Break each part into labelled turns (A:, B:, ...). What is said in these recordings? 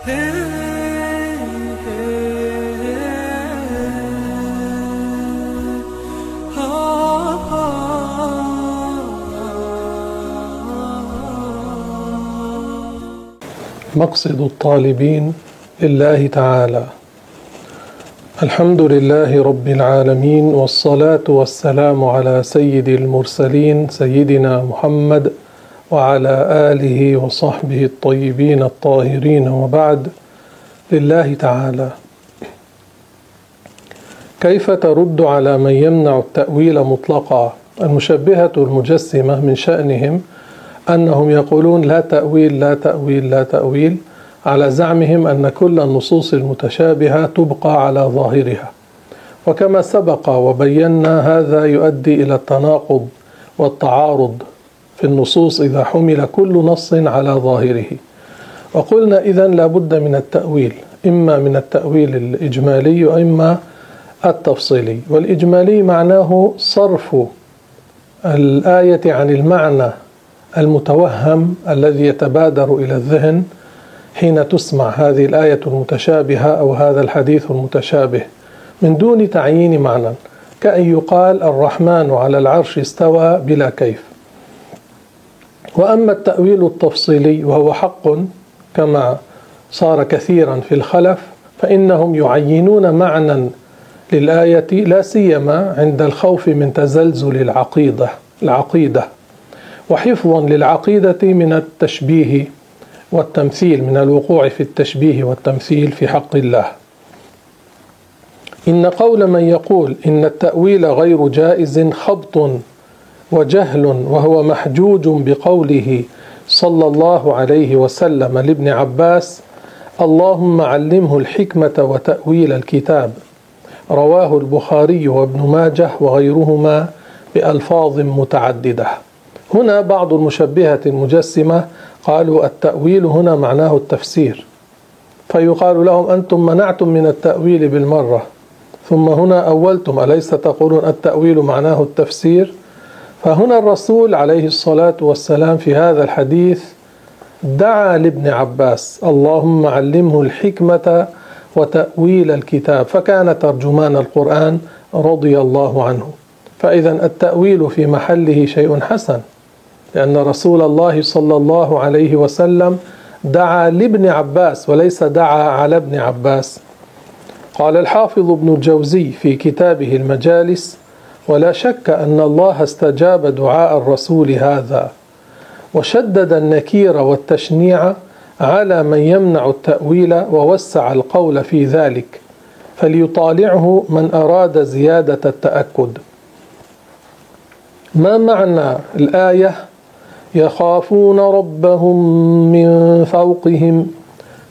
A: مقصد الطالبين لله تعالى. الحمد لله رب العالمين والصلاة والسلام على سيد المرسلين سيدنا محمد وعلى آله وصحبه الطيبين الطاهرين وبعد لله تعالى. كيف ترد على من يمنع التأويل مطلقا؟ المشبهة المجسمة من شأنهم أنهم يقولون لا تأويل لا تأويل لا تأويل على زعمهم أن كل النصوص المتشابهة تبقى على ظاهرها. وكما سبق وبينا هذا يؤدي إلى التناقض والتعارض في النصوص إذا حمل كل نص على ظاهره. وقلنا إذا لابد من التأويل إما من التأويل الإجمالي وإما التفصيلي. والإجمالي معناه صرف الآية عن المعنى المتوهم الذي يتبادر إلى الذهن حين تسمع هذه الآية المتشابهة أو هذا الحديث المتشابه من دون تعيين معنى. كأن يقال الرحمن على العرش استوى بلا كيف. وأما التأويل التفصيلي وهو حق كما صار كثيرا في الخلف فإنهم يعينون معنى للآية لا سيما عند الخوف من تزلزل العقيدة العقيدة. وحفظا للعقيدة من التشبيه والتمثيل من الوقوع في التشبيه والتمثيل في حق الله. إن قول من يقول إن التأويل غير جائز خبط وجهل وهو محجوج بقوله صلى الله عليه وسلم لابن عباس اللهم علمه الحكمة وتأويل الكتاب. رواه البخاري وابن ماجه وغيرهما بألفاظ متعددة. هنا بعض المشبهة المجسمة قالوا التأويل هنا معناه التفسير. فيقال لهم أنتم منعتم من التأويل بالمرة. ثم هنا أولتم أليس تقولون التأويل معناه التفسير؟ فهنا الرسول عليه الصلاة والسلام في هذا الحديث دعا لابن عباس اللهم علمه الحكمة وتأويل الكتاب فكان ترجمان القرآن رضي الله عنه. فإذا التأويل في محله شيء حسن لأن رسول الله صلى الله عليه وسلم دعا لابن عباس وليس دعا على ابن عباس. قال الحافظ ابن الجوزي في كتابه المجالس ولا شك أن الله استجاب دعاء الرسول هذا وشدد النكير والتشنيع على من يمنع التأويل ووسع القول في ذلك فليطالعه من أراد زيادة التأكد. ما معنى الآية؟ يخافون ربهم من فوقهم.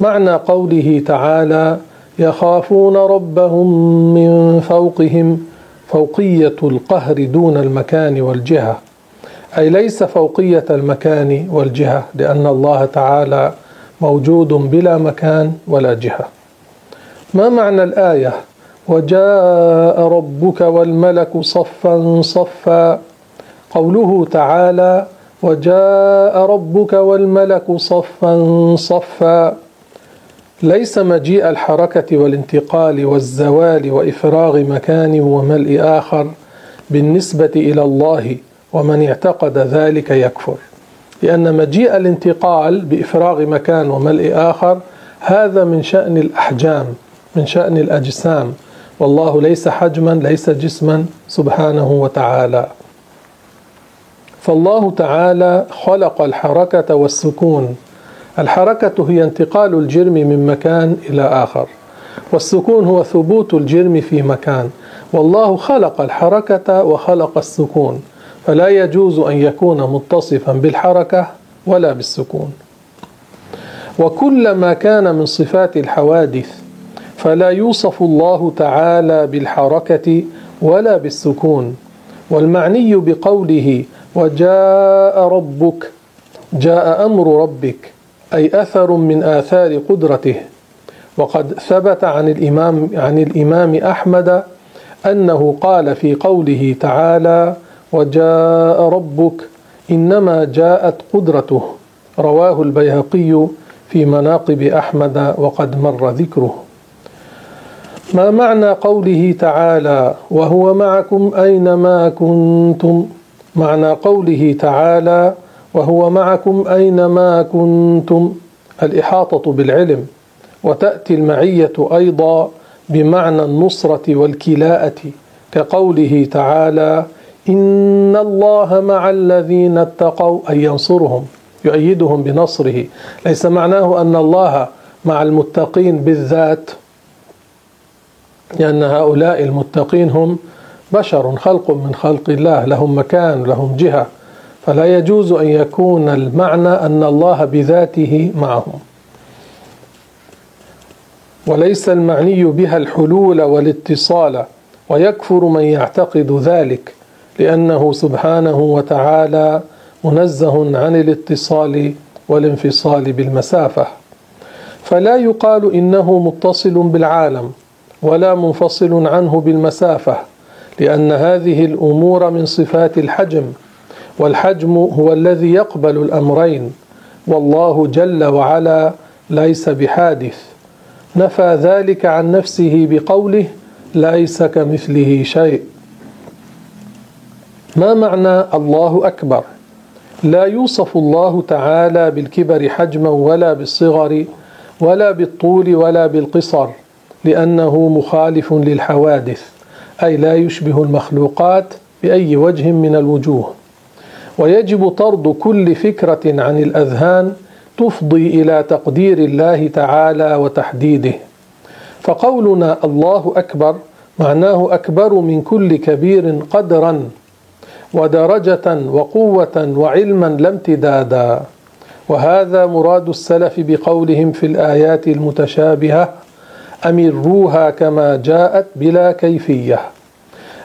A: معنى قوله تعالى يخافون ربهم من فوقهم. فوقية القهر دون المكان والجهة. أي ليس فوقية المكان والجهة لأن الله تعالى موجود بلا مكان ولا جهة. ما معنى الآية؟ وجاء ربك والملك صفا صفا. قوله تعالى وجاء ربك والملك صفا صفا. ليس مجيء الحركة والانتقال والزوال وإفراغ مكان وملء آخر بالنسبة إلى الله ومن اعتقد ذلك يكفر. لأن مجيء الانتقال بإفراغ مكان وملء آخر هذا من شأن الأحجام من شأن الأجسام. والله ليس حجما ليس جسما سبحانه وتعالى. فالله تعالى خلق الحركة والسكون الحركة هي انتقال الجرم من مكان إلى آخر والسكون هو ثبوت الجرم في مكان. والله خلق الحركة وخلق السكون فلا يجوز أن يكون متصفا بالحركة ولا بالسكون. وكل ما كان من صفات الحوادث فلا يوصف الله تعالى بالحركة ولا بالسكون. والمعني بقوله وجاء ربك جاء أمر ربك أي أثر من آثار قدرته. وقد ثبت عن الإمام عن الإمام أحمد أنه قال في قوله تعالى وجاء ربك إنما جاءت قدرته. رواه البيهقي في مناقب أحمد وقد مر ذكره. ما معنى قوله تعالى؟ وهو معكم أينما كنتم. معنى قوله تعالى وهو معكم أينما كنتم الإحاطة بالعلم وتأتي المعية أيضا بمعنى النصرة والكلاءة كقوله تعالى إن الله مع الذين اتقوا أن ينصرهم يؤيدهم بنصره. ليس معناه أن الله مع المتقين بالذات لأن هؤلاء المتقين هم بشر خلق من خلق الله لهم مكان لهم جهة. فلا يجوز أن يكون المعنى أن الله بذاته معهم وليس المعني بها الحلول والاتصال ويكفر من يعتقد ذلك لأنه سبحانه وتعالى منزه عن الاتصال والانفصال بالمسافة. فلا يقال إنه متصل بالعالم ولا منفصل عنه بالمسافة لأن هذه الأمور من صفات الحجم. والحجم هو الذي يقبل الأمرين والله جل وعلا ليس بحادث. نفى ذلك عن نفسه بقوله ليس كمثله شيء. ما معنى الله أكبر؟ لا يوصف الله تعالى بالكبر حجما ولا بالصغر ولا بالطول ولا بالقصر لأنه مخالف للحوادث أي لا يشبه المخلوقات بأي وجه من الوجوه. ويجب طرد كل فكرة عن الأذهان تفضي إلى تقدير الله تعالى وتحديده. فقولنا الله أكبر معناه أكبر من كل كبير قدرا ودرجة وقوة وعلما لا امتدادا. وهذا مراد السلف بقولهم في الآيات المتشابهة أمروها كما جاءت بلا كيفية.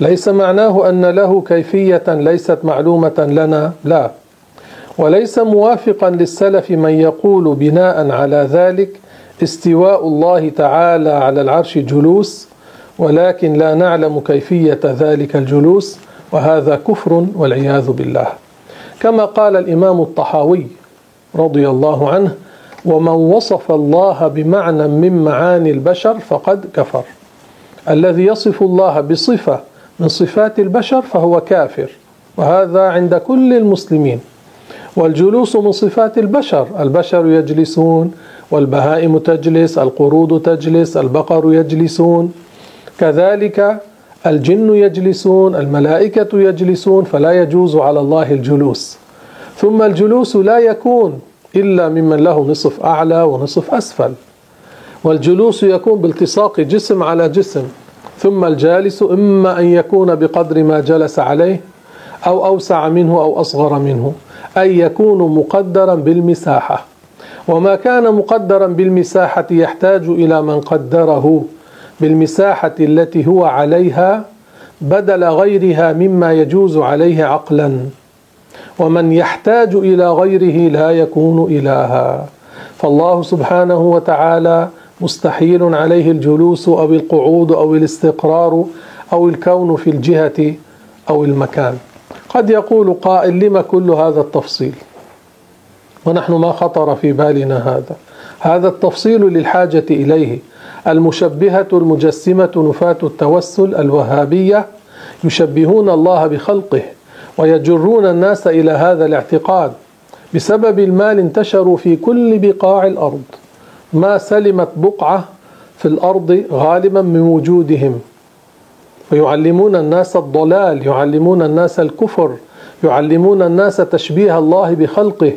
A: ليس معناه أن له كيفية ليست معلومة لنا لا. وليس موافقا للسلف من يقول بناء على ذلك استواء الله تعالى على العرش جلوس ولكن لا نعلم كيفية ذلك الجلوس وهذا كفر والعياذ بالله. كما قال الإمام الطحاوي رضي الله عنه ومن وصف الله بمعنى من معاني البشر فقد كفر. الذي يصف الله بصفة من صفات البشر فهو كافر وهذا عند كل المسلمين. والجلوس من صفات البشر البشر يجلسون والبهائم تجلس القرود تجلس البقر يجلسون. كذلك الجن يجلسون الملائكة يجلسون فلا يجوز على الله الجلوس. ثم الجلوس لا يكون إلا ممن له نصف أعلى ونصف أسفل. والجلوس يكون بالتصاق جسم على جسم. ثم الجالس إما أن يكون بقدر ما جلس عليه أو أوسع منه أو أصغر منه أي يكون مقدرا بالمساحة. وما كان مقدرا بالمساحة يحتاج إلى من قدره بالمساحة التي هو عليها بدل غيرها مما يجوز عليه عقلا. ومن يحتاج إلى غيره لا يكون إلها. فالله سبحانه وتعالى مستحيل عليه الجلوس أو القعود أو الاستقرار أو الكون في الجهة أو المكان. قد يقول قائل لما كل هذا التفصيل؟ ونحن ما خطر في بالنا هذا. هذا التفصيل للحاجة إليه. المشبهة المجسمة نفاة التوسل الوهابية يشبهون الله بخلقه ويجرون الناس إلى هذا الاعتقاد بسبب المال انتشروا في كل بقاع الأرض. ما سلمت بقعة في الأرض غالبا من وجودهم. ويعلمون الناس الضلال يعلمون الناس الكفر يعلمون الناس تشبيه الله بخلقه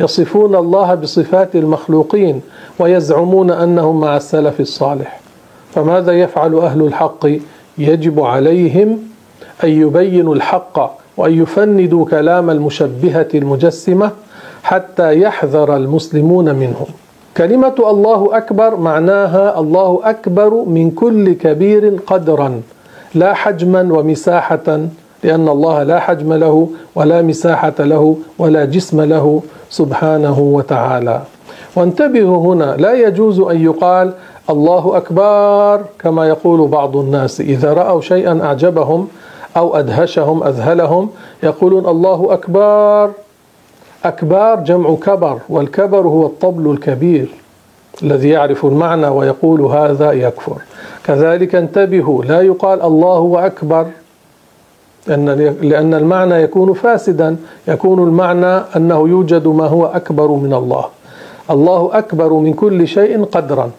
A: يصفون الله بصفات المخلوقين ويزعمون أنهم مع السلف الصالح. فماذا يفعل أهل الحق؟ يجب عليهم أن يبينوا الحق وأن يفندوا كلام المشبهة المجسمة حتى يحذر المسلمون منهم. كلمة الله أكبر معناها الله أكبر من كل كبير قدرا لا حجما ومساحة لأن الله لا حجم له ولا مساحة له ولا جسم له سبحانه وتعالى. وانتبهوا هنا لا يجوز أن يقال الله أكبر كما يقول بعض الناس. إذا رأوا شيئا أعجبهم أو أدهشهم أذهلهم يقولون الله أكبر. أكبار جمع كبر والكبر هو الطبل الكبير الذي يعرف المعنى ويقول هذا يكفر. كذلك انتبهوا لا يقال الله أكبر لأن المعنى يكون فاسدا يكون المعنى أنه يوجد ما هو أكبر من الله. الله أكبر من كل شيء قدرا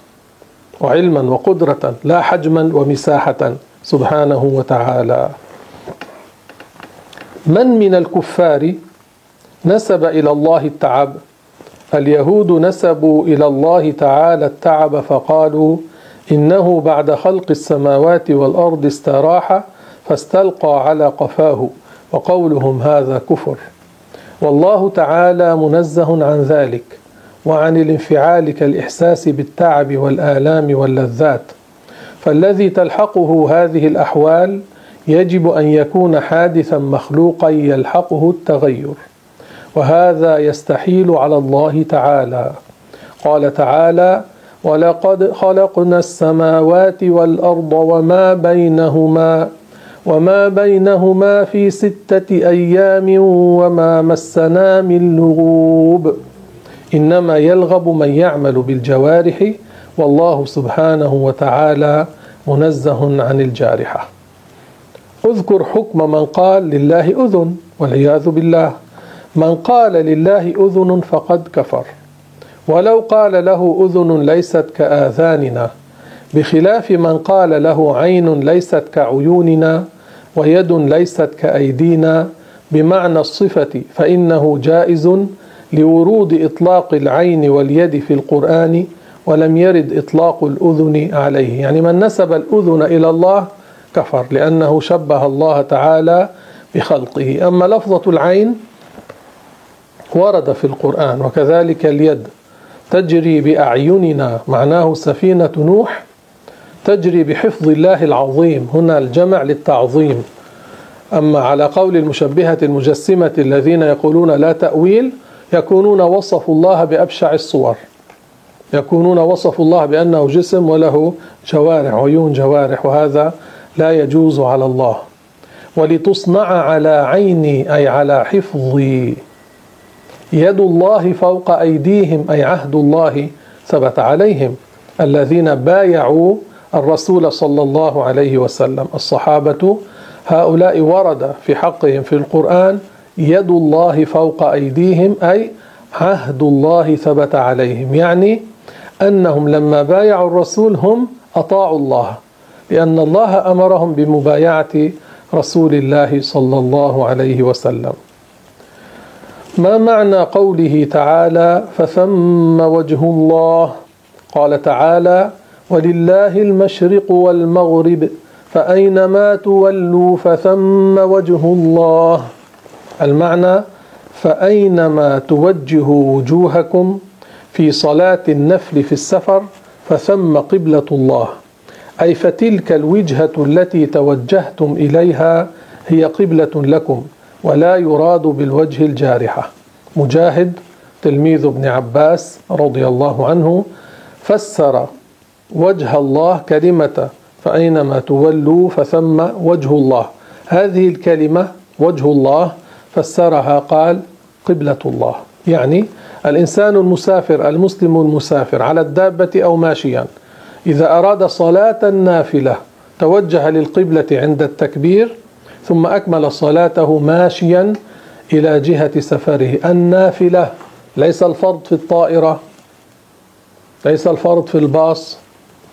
A: وعلما وقدرة لا حجما ومساحة سبحانه وتعالى. من من الكفار؟ نسب إلى الله التعب. اليهود نسبوا إلى الله تعالى التعب فقالوا إنه بعد خلق السماوات والأرض استراح فاستلقى على قفاه وقولهم هذا كفر. والله تعالى منزه عن ذلك وعن الانفعال كالإحساس بالتعب والآلام واللذات. فالذي تلحقه هذه الأحوال يجب أن يكون حادثا مخلوقا يلحقه التغير. وهذا يستحيل على الله تعالى. قال تعالى ولقد خلقنا السماوات والأرض وما بينهما وما بينهما في ستة أيام وما مسنا من لغوب. إنما يلغب من يعمل بالجوارح والله سبحانه وتعالى منزه عن الجارحة. اذكر حكم من قال لله أذن والعياذ بالله. من قال لله أذن فقد كفر. ولو قال له أذن ليست كآذاننا بخلاف من قال له عين ليست كعيوننا ويد ليست كأيدينا بمعنى الصفة فإنه جائز لورود إطلاق العين واليد في القرآن ولم يرد إطلاق الأذن عليه. يعني من نسب الأذن إلى الله كفر لأنه شبه الله تعالى بخلقه. أما لفظة العين ورد في القرآن وكذلك اليد. تجري بأعيننا معناه سفينة نوح. تجري بحفظ الله العظيم هنا الجمع للتعظيم. أما على قول المشبهة المجسمة الذين يقولون لا تأويل يكونون وصفوا الله بأبشع الصور. يكونون وصفوا الله بأنه جسم وله جوارح عيون جوارح وهذا لا يجوز على الله. ولتصنع على عيني أي على حفظي. يد الله فوق أيديهم أي عهد الله ثبت عليهم. الذين بايعوا الرسول صلى الله عليه وسلم. الصحابة هؤلاء ورد في حقهم في القرآن يد الله فوق أيديهم أي عهد الله ثبت عليهم. يعني أنهم لما بايعوا الرسول هم أطاعوا الله لأن الله أمرهم بمبايعة رسول الله صلى الله عليه وسلم. ما معنى قوله تعالى فثم وجه الله؟ قال تعالى ولله المشرق والمغرب فأينما تولوا فثم وجه الله؟ المعنى فأينما توجهوا وجوهكم في صلاة النفل في السفر فثم قبلة الله؟ أي فتلك الوجهة التي توجهتم إليها هي قبلة لكم. ولا يراد بالوجه الجارحة. مجاهد تلميذ ابن عباس رضي الله عنه فسر وجه الله كلمة فأينما تولوا فثم وجه الله. هذه الكلمة وجه الله فسرها قال قبلة الله. يعني الإنسان المسافر المسلم المسافر على الدابة أو ماشيا إذا أراد صلاة نافلة توجه للقبلة عند التكبير ثم أكمل صلاته ماشيا إلى جهة سفره. النافلة ليس الفرض في الطائرة ليس الفرض في الباص.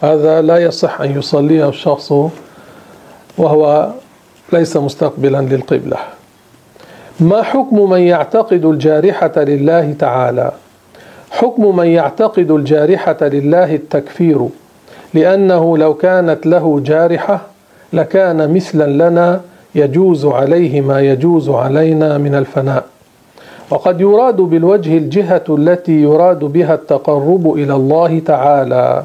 A: هذا لا يصح أن يصليه الشخص وهو ليس مستقبلا للقبلة. ما حكم من يعتقد الجارحة لله تعالى؟ حكم من يعتقد الجارحة لله التكفير؟ لأنه لو كانت له جارحة لكان مثلا لنا يجوز عليه ما يجوز علينا من الفناء. وقد يراد بالوجه الجهة التي يراد بها التقرب إلى الله تعالى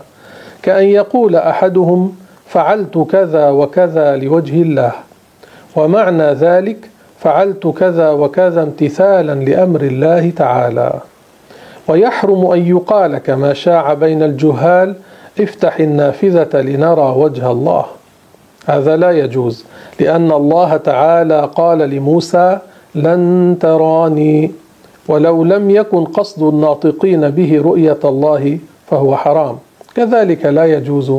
A: كأن يقول أحدهم فعلت كذا وكذا لوجه الله ومعنى ذلك فعلت كذا وكذا امتثالا لأمر الله تعالى. ويحرم أن يقال كما شاع بين الجهال افتح النافذة لنرى وجه الله. هذا لا يجوز. لأن الله تعالى قال لموسى لن تراني ولو لم يكن قصد الناطقين به رؤية الله فهو حرام. كذلك لا يجوز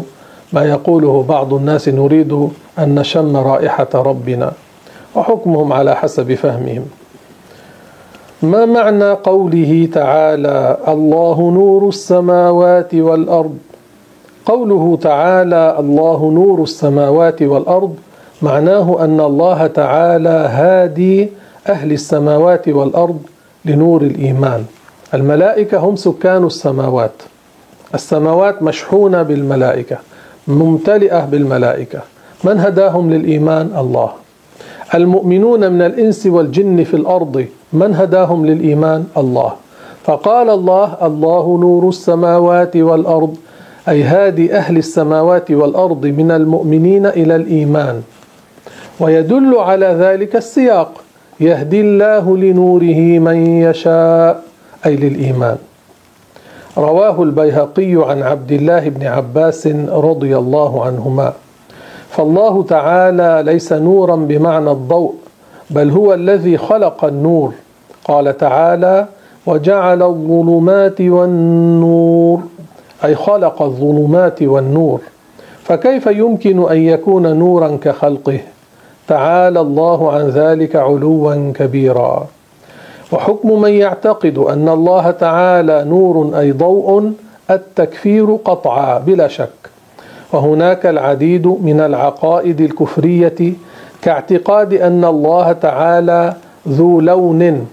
A: ما يقوله بعض الناس نريد أن نشم رائحة ربنا. وحكمهم على حسب فهمهم. ما معنى قوله تعالى؟ الله نور السماوات والأرض قوله تعالى الله نور السماوات والأرض معناه أن الله تعالى هادي أهل السماوات والأرض لنور الإيمان. الملائكة هم سكان السماوات. السماوات مشحونة بالملائكة ممتلئة بالملائكة. من هداهم للإيمان؟ الله. المؤمنون من الإنس والجن في الأرض من هداهم للإيمان؟ الله. فقال الله الله نور السماوات والأرض أي هادي أهل السماوات والأرض من المؤمنين إلى الإيمان. ويدل على ذلك السياق. يهدي الله لنوره من يشاء أي للإيمان. رواه البيهقي عن عبد الله بن عباس رضي الله عنهما. فالله تعالى ليس نورا بمعنى الضوء بل هو الذي خلق النور. قال تعالى وجعل الظلمات والنور. أي خلق الظلمات والنور. فكيف يمكن أن يكون نورا كخلقه؟ تعالى الله عن ذلك علوا كبيرا. وحكم من يعتقد أن الله تعالى نور أي ضوء التكفير قطعا بلا شك. وهناك العديد من العقائد الكفرية كاعتقاد أن الله تعالى ذو لون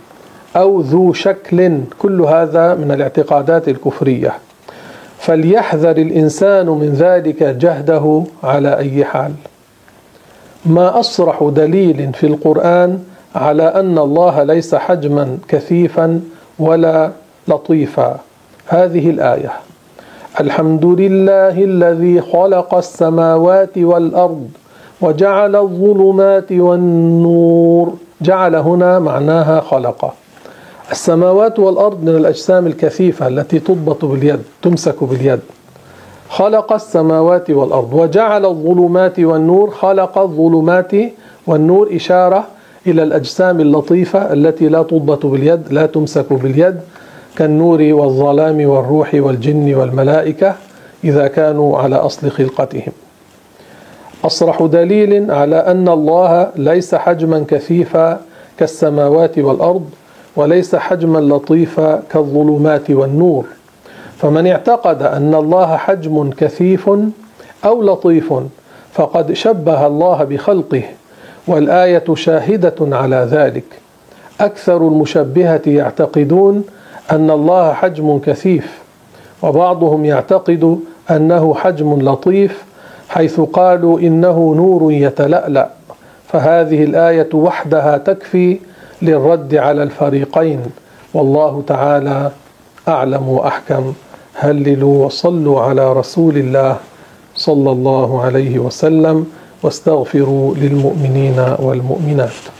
A: أو ذو شكل كل هذا من الاعتقادات الكفرية. فليحذر الإنسان من ذلك جهده على أي حال. ما أصرح دليل في القرآن على أن الله ليس حجما كثيفا ولا لطيفا. هذه الآية. الحمد لله الذي خلق السماوات والأرض وجعل الظلمات والنور. جعل هنا معناها خلق السماوات والأرض من الأجسام الكثيفة التي تضبط باليد تمسك باليد. خلق السماوات والأرض وجعل الظلمات والنور خلق الظلمات والنور إشارة إلى الأجسام اللطيفة التي لا تضبط باليد لا تمسك باليد كالنور والظلام والروح والجن والملائكة إذا كانوا على أصل خلقتهم. أصرح دليل على أن الله ليس حجما كثيفا كالسماوات والأرض وليس حجما لطيفا كالظلمات والنور. فمن اعتقد أن الله حجم كثيف أو لطيف فقد شبه الله بخلقه والآية شاهدة على ذلك. أكثر المشبهة يعتقدون أن الله حجم كثيف وبعضهم يعتقد أنه حجم لطيف حيث قالوا إنه نور يتلألأ. فهذه الآية وحدها تكفي للرد على الفريقين. والله تعالى أعلم وأحكم. هللوا وصلوا على رسول الله صلى الله عليه وسلم واستغفروا للمؤمنين والمؤمنات.